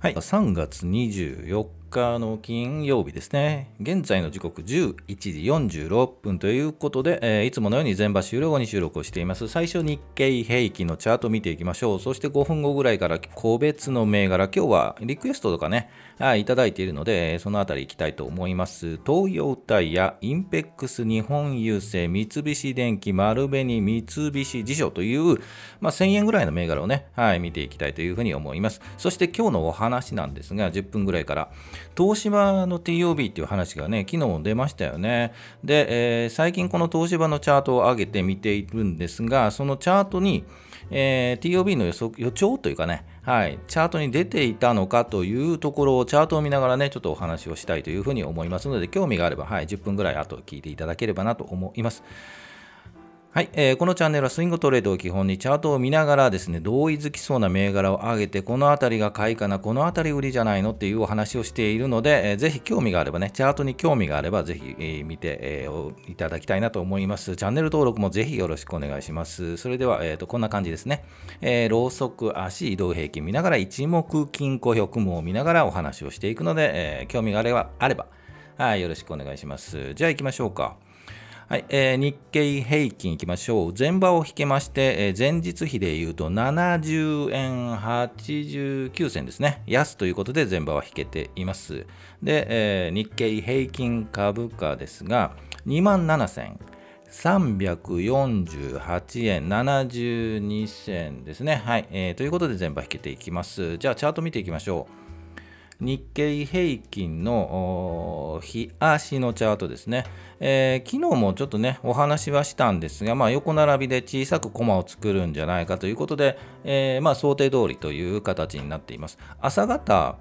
はい、3月24日の金曜日ですね。現在の時刻11時46分ということで、えー、いつものように全場終了後に収録をしています。最初日経平均のチャートを見ていきましょう。そして5分後ぐらいから個別の銘柄、今日はリクエストとかね、はい、いただいているので、そのあたり行きたいと思います。東洋タイヤ、インペックス、日本郵政、三菱電機、丸紅、三菱地所という、まあ、1000円ぐらいの銘柄をね、はい、見ていきたいというふうに思います。そして今日のお話話なんですが、10分ぐらいから、東芝の TOB っていう話がね、昨日出ましたよね。で、えー、最近この東芝のチャートを上げて見ているんですが、そのチャートに、えー、TOB の予測予兆というかね、はい、チャートに出ていたのかというところをチャートを見ながらね、ちょっとお話をしたいというふうに思いますので、興味があれば、はい、10分ぐらい後聞いていただければなと思います。はい、えー、このチャンネルはスイングトレードを基本にチャートを見ながらですね、同意づきそうな銘柄を上げて、この辺りが買いかな、この辺り売りじゃないのっていうお話をしているので、えー、ぜひ興味があればね、チャートに興味があれば、ぜひ、えー、見て、えー、いただきたいなと思います。チャンネル登録もぜひよろしくお願いします。それでは、えーと、こんな感じですね。えー、ローソク足移動平均見ながら、一目金庫表雲を見ながらお話をしていくので、えー、興味があれば、あれば、はい、よろしくお願いします。じゃあ行きましょうか。はい、えー、日経平均いきましょう。前場を引けまして、えー、前日比で言うと70円89銭ですね。安ということで前場は引けています。で、えー、日経平均株価ですが、2万7000 348円72銭ですね。はい、えー。ということで全場引けていきます。じゃあチャート見ていきましょう。日経平均の日足のチャートですね、えー、昨日もちょっとね、お話はしたんですが、まあ、横並びで小さくコマを作るんじゃないかということで、えー、まあ、想定通りという形になっています。朝方、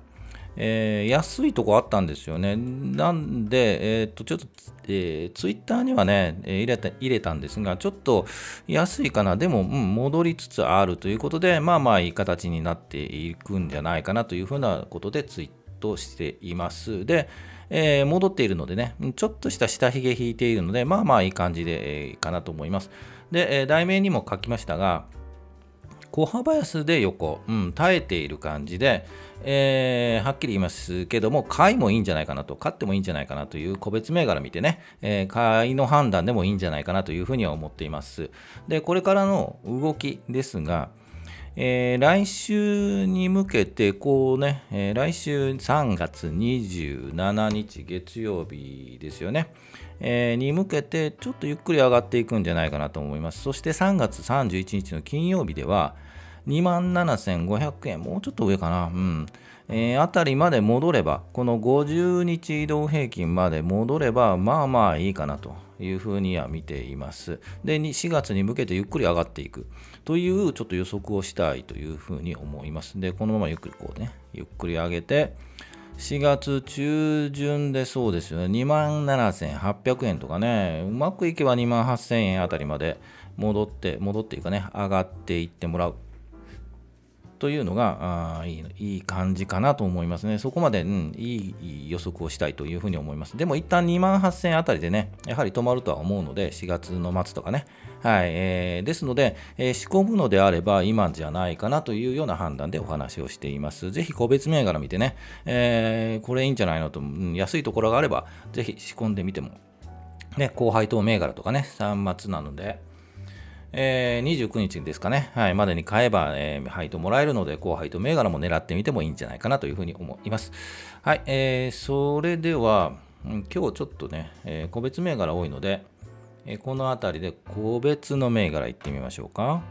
えー、安いとこあったんですよね。なんで、えー、っと、ちょっと、えー、ツイッターにはね、えー、入れた入れたんですが、ちょっと安いかな、でも、うん、戻りつつあるということで、まあまあいい形になっていくんじゃないかなというふうなことでツイートしています。で、えー、戻っているのでね、ちょっとした下髭引いているので、まあまあいい感じで、えー、かなと思います。で、えー、題名にも書きましたが、小幅安で横、うん、耐えている感じで、えー、はっきり言いますけども、買いもいいんじゃないかなと、買ってもいいんじゃないかなという個別銘柄見てね、えー、買いの判断でもいいんじゃないかなというふうには思っています。で、これからの動きですが、えー、来週に向けて、こうね、えー、来週3月27日月曜日ですよね、えー、に向けて、ちょっとゆっくり上がっていくんじゃないかなと思います。そして3月31日の金曜日では、2万7500円、もうちょっと上かな、うん。えー、あたりまで戻れば、この50日移動平均まで戻れば、まあまあいいかなというふうには見ています。で、4月に向けてゆっくり上がっていくというちょっと予測をしたいというふうに思います。で、このままゆっくりこうね、ゆっくり上げて、4月中旬でそうですよね、2万7800円とかね、うまくいけば2万8000円あたりまで戻って、戻っていうかね、上がっていってもらう。というのがあいいいい感じかなと思いますね。そこまで、うん、いい予測をしたいというふうに思います。でも一旦2万8000円あたりでね、やはり止まるとは思うので、4月の末とかね。はい。えー、ですので、えー、仕込むのであれば今じゃないかなというような判断でお話をしています。ぜひ個別銘柄見てね、えー、これいいんじゃないのと、うん、安いところがあれば、ぜひ仕込んでみても。ね、後輩等銘柄とかね、3末なので、えー、29日ですかね、はい、までに買えば、えー、配当もらえるので、高配当銘柄も狙ってみてもいいんじゃないかなというふうに思います。はい、えー、それでは、今日ちょっとね、えー、個別銘柄多いので、え、この辺りで個別の銘柄いってみましょうか。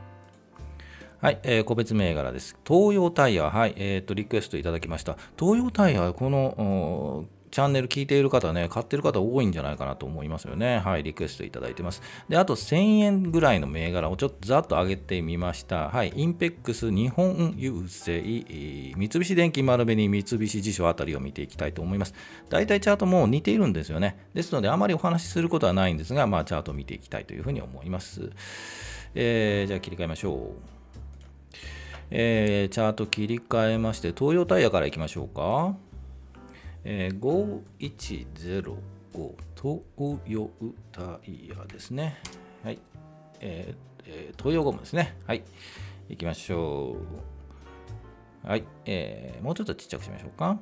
はい、えー、個別銘柄です。東洋タイヤ、はい、えっ、ー、と、リクエストいただきました。東洋タイヤ、この、チャンネル聞いている方ね、買ってる方多いんじゃないかなと思いますよね。はい、リクエストいただいてます。で、あと1000円ぐらいの銘柄をちょっとざっと上げてみました。はい、インペックス、日本郵政、三菱電機丸紅、三菱地所あたりを見ていきたいと思います。大体チャートも似ているんですよね。ですので、あまりお話しすることはないんですが、まあ、チャートを見ていきたいというふうに思います。えー、じゃあ切り替えましょう。えー、チャート切り替えまして、東洋タイヤからいきましょうか。えー、5105東洋タイヤですね。はい。えー、えー、東洋ゴムですね。はい。行きましょう。はい、えー、もうちょっとちっちゃくしましょうか。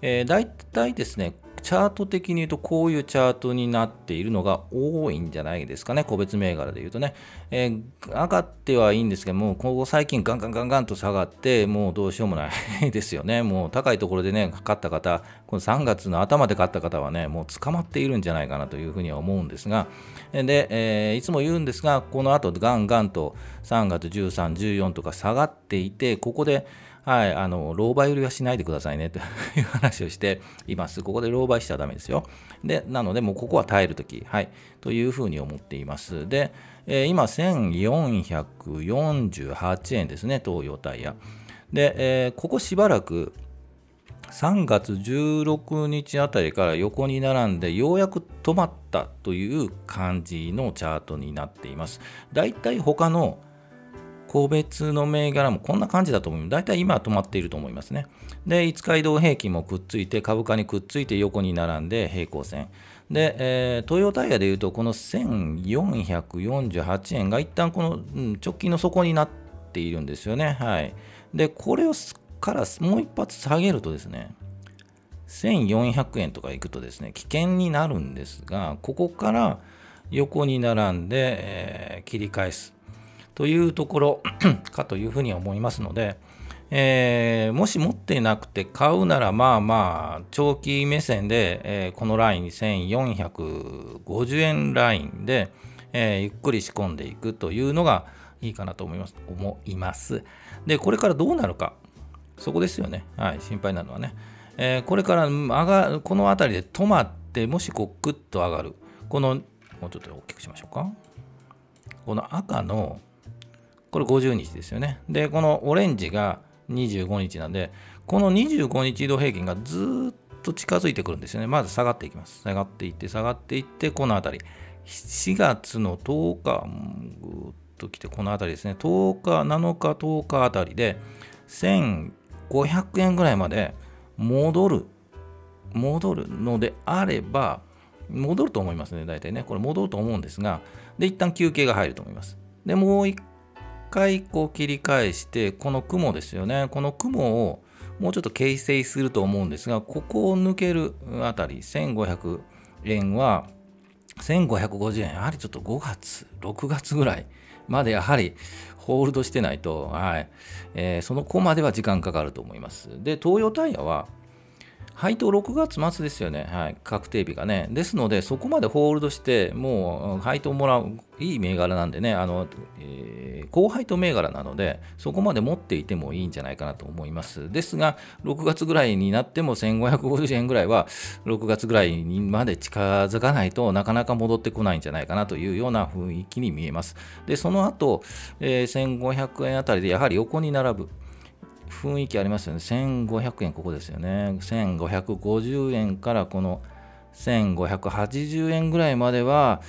えー、大体ですね、チャート的に言うとこういうチャートになっているのが多いんじゃないですかね、個別銘柄で言うとね。えー、上がってはいいんですけども、ここ最近ガンガンガンガンと下がって、もうどうしようもないですよね。もう高いところでね、買った方、この3月の頭で買った方はね、もう捕まっているんじゃないかなというふうには思うんですが、で、えー、いつも言うんですが、この後ガンガンと3月13、14とか下がっていて、ここで、はい、あの、狼狽売りはしないでくださいねという 話をしています。ここで狼狽しちゃダメですよ。で、なので、もうここは耐えるとき、はい、というふうに思っています。で、えー、今、1448円ですね、東洋タイヤ。で、えー、ここしばらく、3月16日あたりから横に並んでようやく止まったという感じのチャートになっています。だいたい他の個別の銘柄もこんな感じだと思う。大体今は止まっていると思いますね。で、5日移動平均もくっついて、株価にくっついて横に並んで平行線。で、えー、トヨタイヤでいうと、この1448円が一旦この、うん、直近の底になっているんですよね。はい。で、これをからもう一発下げるとですね、1400円とかいくとですね、危険になるんですが、ここから横に並んで、えー、切り返す。というところ かというふうに思いますので、えー、もし持ってなくて買うならまあまあ長期目線で、えー、このライン1450円ラインで、えー、ゆっくり仕込んでいくというのがいいかなと思います思います。でこれからどうなるかそこですよね。はい心配なのはね、えこれから上がこの辺りで止まってもしこうグッと上がるこのもうちょっと大きくしましょうか。この赤のこれ50日ですよね。で、このオレンジが25日なんで、この25日移動平均がずっと近づいてくるんですよね。まず下がっていきます。下がっていって、下がっていって、この辺り。4月の10日、ぐっと来て、この辺りですね。10日、7日、10日あたりで、1500円ぐらいまで戻る、戻るのであれば、戻ると思いますね、大体ね。これ戻ると思うんですが、で、一旦休憩が入ると思います。で、もう一回こう切り返して、この雲ですよね。この雲をもうちょっと形成すると思うんですが、ここを抜けるあたり、1500円は、1550円、やはりちょっと5月、6月ぐらいまでやはりホールドしてないと、はいえー、その子までは時間かかると思います。で、東洋タイヤは、配当6月末ですよね、はい、確定日がね。ですので、そこまでホールドして、もう配当もらう、いい銘柄なんでね、あのえー、高配当銘柄なので、そこまで持っていてもいいんじゃないかなと思います。ですが、6月ぐらいになっても1550円ぐらいは、6月ぐらいにまで近づかないとなかなか戻ってこないんじゃないかなというような雰囲気に見えます。で、その後、えー、1500円あたりでやはり横に並ぶ。雰囲気ありますよね。1500円、ここですよね。1550円からこの1580円ぐらいまでは、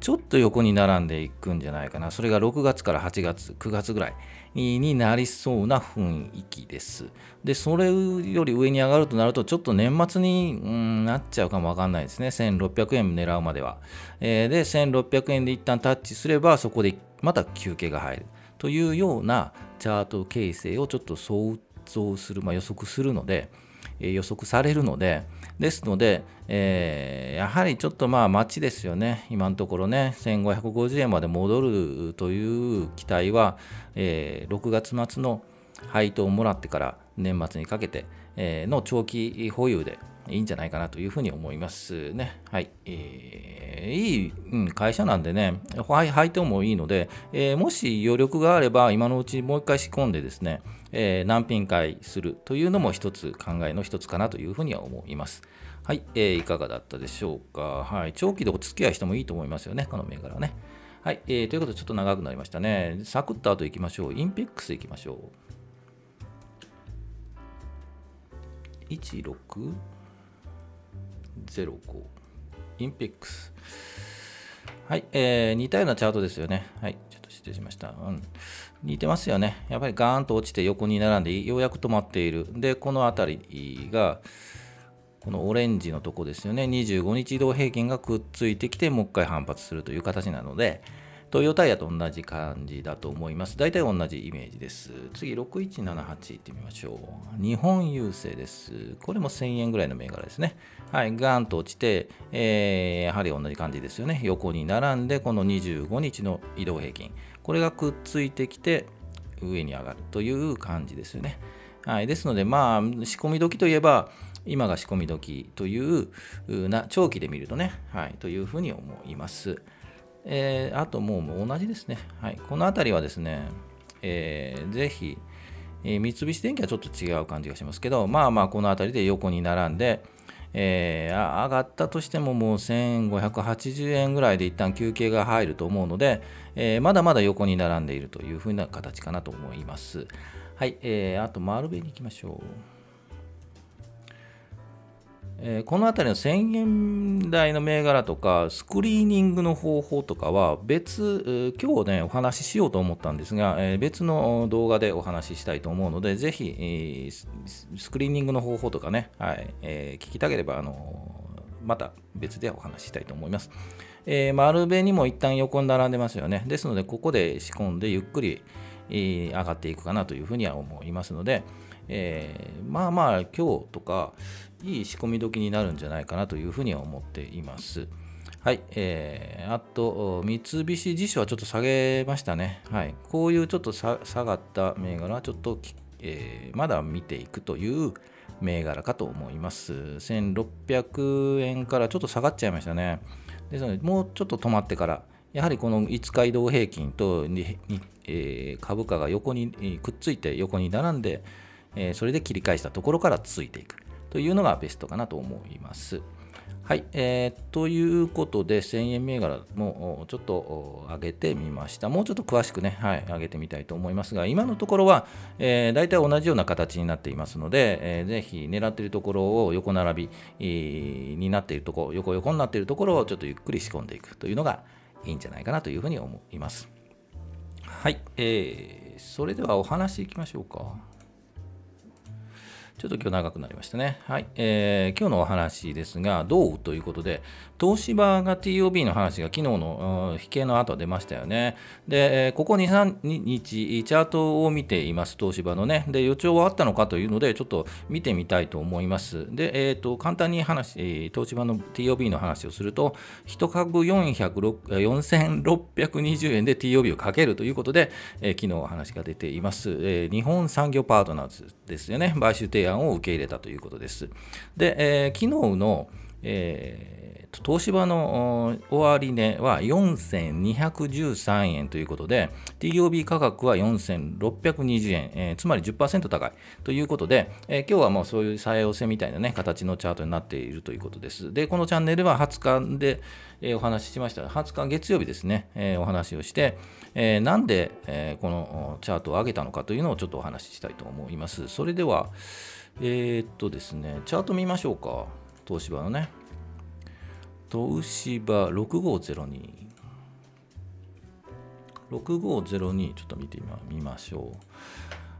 ちょっと横に並んでいくんじゃないかな。それが6月から8月、9月ぐらいになりそうな雰囲気です。で、それより上に上がるとなると、ちょっと年末に、なっちゃうかもわかんないですね。1600円狙うまでは。え、で、1600円で一旦タッチすれば、そこでまた休憩が入る。というようなチャート形成をちょっと想像する、まあ、予測するので、え、予測されるので、ですので、えー、やはりちょっとまあ待ちですよね、今のところね、1550円まで戻るという期待は、えー、6月末の配当をもらってから年末にかけて、の長期保有でいいんじゃないかなというふうに思いますね。はい。えー、いい、うん、会社なんでね、配当もいいので、えー、もし余力があれば、今のうちもう一回仕込んでですね、えー、難品買いするというのも一つ考えの一つかなというふうには思います。はい、えー、いかがだったでしょうか。はい、長期でお付き合いしてもいいと思いますよね、この銘柄はね。はい、えー、ということでちょっと長くなりましたね。サクッと後行きましょう。インペックス行きましょう。16 05インペックスはい、えー、似たようなチャートですよね。はい、ちょっと失礼しました。うん、似てますよね。やっぱりガーンと落ちて横に並んでようやく止まっている。で、この辺りが、このオレンジのとこですよね。25日移動平均がくっついてきて、もう一回反発するという形なので、トヨタイヤと同じ感じだと思います。大体同じイメージです。次、6178いってみましょう。日本郵政です。これも1000円ぐらいの銘柄ですね。はい、ガーンと落ちて、えー、やはり同じ感じですよね。横に並んで、この25日の移動平均。これがくっついてきて、上に上がるという感じですよね。はい、ですので、まあ、仕込み時といえば、今が仕込み時というな長期で見るとね、はい、というふうに思います。えー、あともう同じですね。はい、この辺りはですね、えー、ぜひ、えー、三菱電機はちょっと違う感じがしますけど、まあまあこの辺りで横に並んで、えー、上がったとしてももう1580円ぐらいで一旦休憩が入ると思うので、えー、まだまだ横に並んでいるというふうな形かなと思います。はい、えー、あと丸紅に行きましょう。えこの辺りの1000円台の銘柄とかスクリーニングの方法とかは別、今日ねお話ししようと思ったんですが、え別の動画でお話ししたいと思うのでぜひ、えスクリーニングの方法とかね、はいえ聞きたければあのまた別でお話ししたいと思います。えー、丸辺にも一旦横に並んでますよね。ですのでここで仕込んでゆっくり、えー、上がっていくかなというふうには思いますので、えー、まあまあ今日とかいい仕込み時になるんじゃないかなというふうには思っています。はい、えー、あと、三菱地所はちょっと下げましたね。はい、こういうちょっと下がった銘柄はちょっと、えー、まだ見ていくという銘柄かと思います。1600円からちょっと下がっちゃいましたね。ですので、もうちょっと止まってから、やはりこの5日移動平均と、えー、株価が横にくっついて横に並んで、えー、それで切り返したところからついていくというのがベストかなと思います。はい、えー、ということで、1000円銘柄もちょっと上げてみました。もうちょっと詳しくね、はい、上げてみたいと思いますが、今のところは、えー、大体同じような形になっていますので、えー、ぜひ狙っているところを横並び、になっているところ、横横になっているところをちょっとゆっくり仕込んでいくというのがいいんじゃないかなというふうに思います。はい、えー、それではお話いきましょうか。ちょっと今日長くなりましたね。はい。えー、今日のお話ですが、どう？ということで、東芝が TOB の話が昨日の引けの後出ましたよね。で、ここ2、3日、チャートを見ています、東芝のね。で、予兆はあったのかというので、ちょっと見てみたいと思います。で、えっ、ー、と、簡単に話、東芝の TOB の話をすると、1株4620円で TOB をかけるということで、えー、昨日お話が出ています、えー、日本産業パートナーズですよね。買収提案を受け入れたということです。で、えー、昨日の、えー東芝の終値は4213円ということで、TOB 価格は4620円、えー、つまり10%高いということで、えー、今日はもうそういう再寄せみたいな、ね、形のチャートになっているということです。で、このチャンネルは20日で、えー、お話ししました。20日月曜日ですね、えー、お話をして、えー、なんで、えー、このチャートを上げたのかというのをちょっとお話ししたいと思います。それでは、えー、っとですね、チャート見ましょうか。東芝のね。東芝6502 6502ちょっと見てみましょう。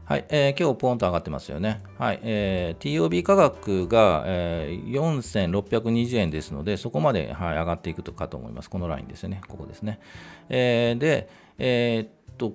はい、えー、今日ポンと上がってますよね。はい、えー、TOB 価格が、えー、4620円ですので、そこまで、はい、上がっていくとかと思います。このラインですよね。ここですね。えー、で、えー、っと、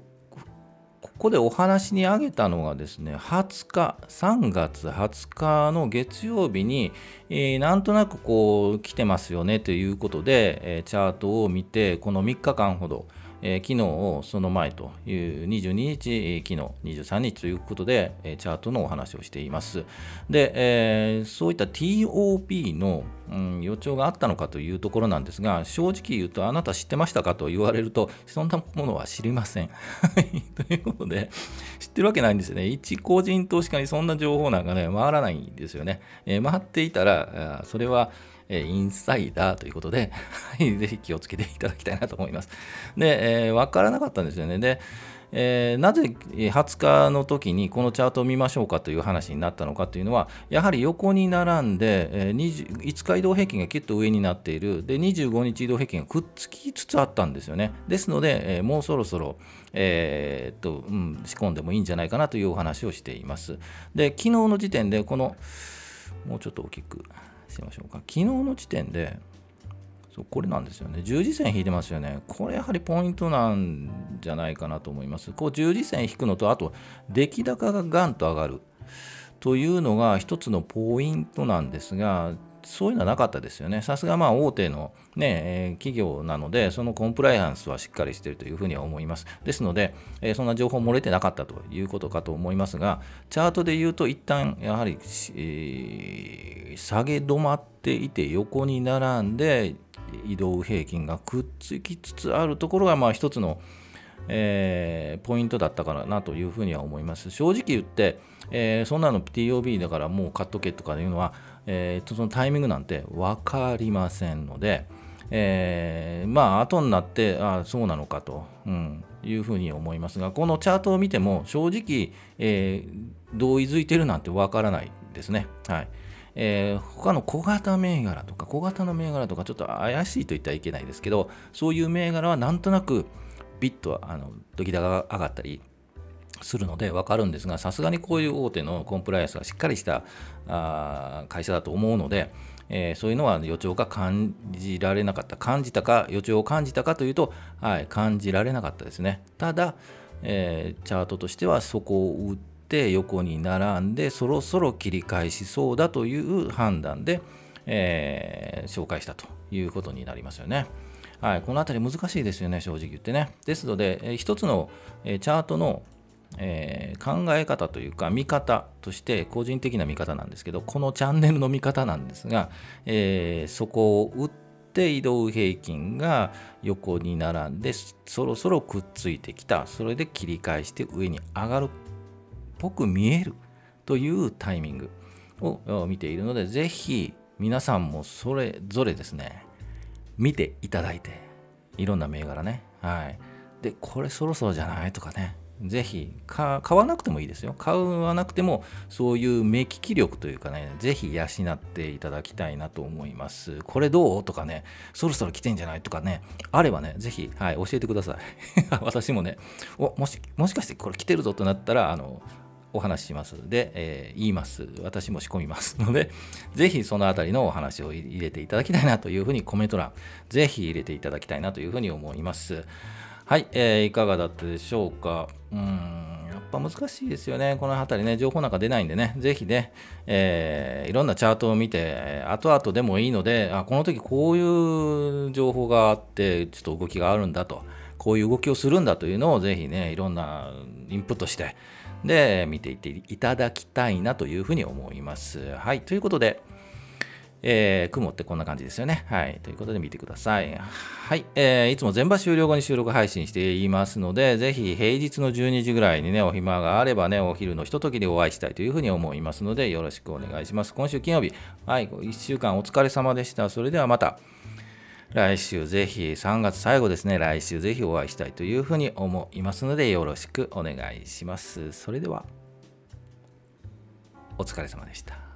ここでお話に挙げたのがですね、20日、3月20日の月曜日に、えー、なんとなくこう来てますよねということで、えー、チャートを見て、この3日間ほど、えー、昨日その前という22日、昨日23日ということで、えー、チャートのお話をしています。で、えー、そういった TOP の、うん、予兆があったのかというところなんですが、正直言うと、あなた知ってましたかと言われると、そんなものは知りません。ということで、知ってるわけないんですよね。一個人投資家にそんな情報なんかね、回らないんですよね。えー、回っていたら、それは、えインサイダーということで、ぜひ気をつけていただきたいなと思います。で、えー、分からなかったんですよね。で、えー、なぜ20日の時にこのチャートを見ましょうかという話になったのかというのは、やはり横に並んで、えー、5日移動平均がきっと上になっている、で25日移動平均がくっつきつつあったんですよね。ですので、えー、もうそろそろ、えー、っとうん、仕込んでもいいんじゃないかなというお話をしています。で、昨日の時点で、この、もうちょっと大きくきましょうか。昨日の時点で、そうこれなんですよね。十字線引いてますよね。これやはりポイントなんじゃないかなと思います。こう十字線引くのと、あと出来高がガンと上がるというのが一つのポイントなんですが、そういうのはなかったですよね。さすがまあ大手の、ねえ企業なので、そのコンプライアンスはしっかりしているというふうには思います。ですので、えそんな情報漏れてなかったということかと思いますが、チャートで言うと、一旦やはり、えー、下げ止まっていて、横に並んで、移動平均がくっつきつつあるところが、まあ、一つの、えー、ポイントだったからなというふうには思います。正直言って、えー、そんなの TOB だからもう買っとけとかいうのは、えー、そのタイミングなんて分かりませんので、えー、まあ後になってあそうなのかと、うん、いうふうに思いますがこのチャートを見ても正直、えー、同意づいてるなんて分からないですね。はいえー、他の小型銘柄とか小型の銘柄とかちょっと怪しいと言ったらいけないですけどそういう銘柄はなんとなくビッとあのドキダが上がったりするので分かるんですがさすがにこういう大手のコンプライアンスがしっかりしたあ会社だと思うので、えー、そういうのは予兆が感じられなかった感じたか予兆を感じたかというと、はい、感じられなかったですねただ、えー、チャートとしてはそこを打って横に並んでそろそろ切り返しそうだという判断で、えー、紹介したということになりますよね。はい、この辺り難しいですよね、正直言ってね。ですので、えー、一つの、えー、チャートのえー、考え方というか見方として個人的な見方なんですけどこのチャンネルの見方なんですが、えー、そこを打って移動平均が横に並んでそろそろくっついてきた。それで切り返して上に上がるっぽく見えるというタイミングを見ているのでぜひ皆さんもそれぞれですね見ていただいていろんな銘柄ね。はい。でこれそろそろじゃないとかね。ぜひ買わなくてもいいですよ。買わなくてもそういう目利き力というかね、ぜひ養っていただきたいなと思います。これどう？とかね、そろそろ来てんじゃない？とかね、あればね、ぜひ、はい、教えてください。私もねおもし、もしかしてこれ来てるぞとなったら、あの、お話しします。で、えー、言います。私も仕込みます ので、ぜひそのあたりのお話を入れていただきたいなというふうにコメント欄、ぜひ入れていただきたいなというふうに思います。はい、えー、いかがだったでしょうか？うん、やっぱ難しいですよね。この辺りね、情報なんか出ないんでね、ぜひね、えー、いろんなチャートを見て、後々でもいいので、あ、この時こういう情報があって、ちょっと動きがあるんだと、こういう動きをするんだというのをぜひね、いろんなインプットして、で、見ていっていただきたいなというふうに思います。はい、ということで、えー、雲ってこんな感じですよね。はい。ということで見てください。はい。えー、いつも全場終了後に収録配信していますので、ぜひ平日の12時ぐらいにね、お暇があればね、お昼のひとときでお会いしたいというふうに思いますので、よろしくお願いします。今週金曜日、はい。1週間お疲れ様でした。それではまた。来週ぜひ3月最後ですね来週ぜひお会いしたいというふうに思いますのでよろしくお願いしますそれではお疲れ様でした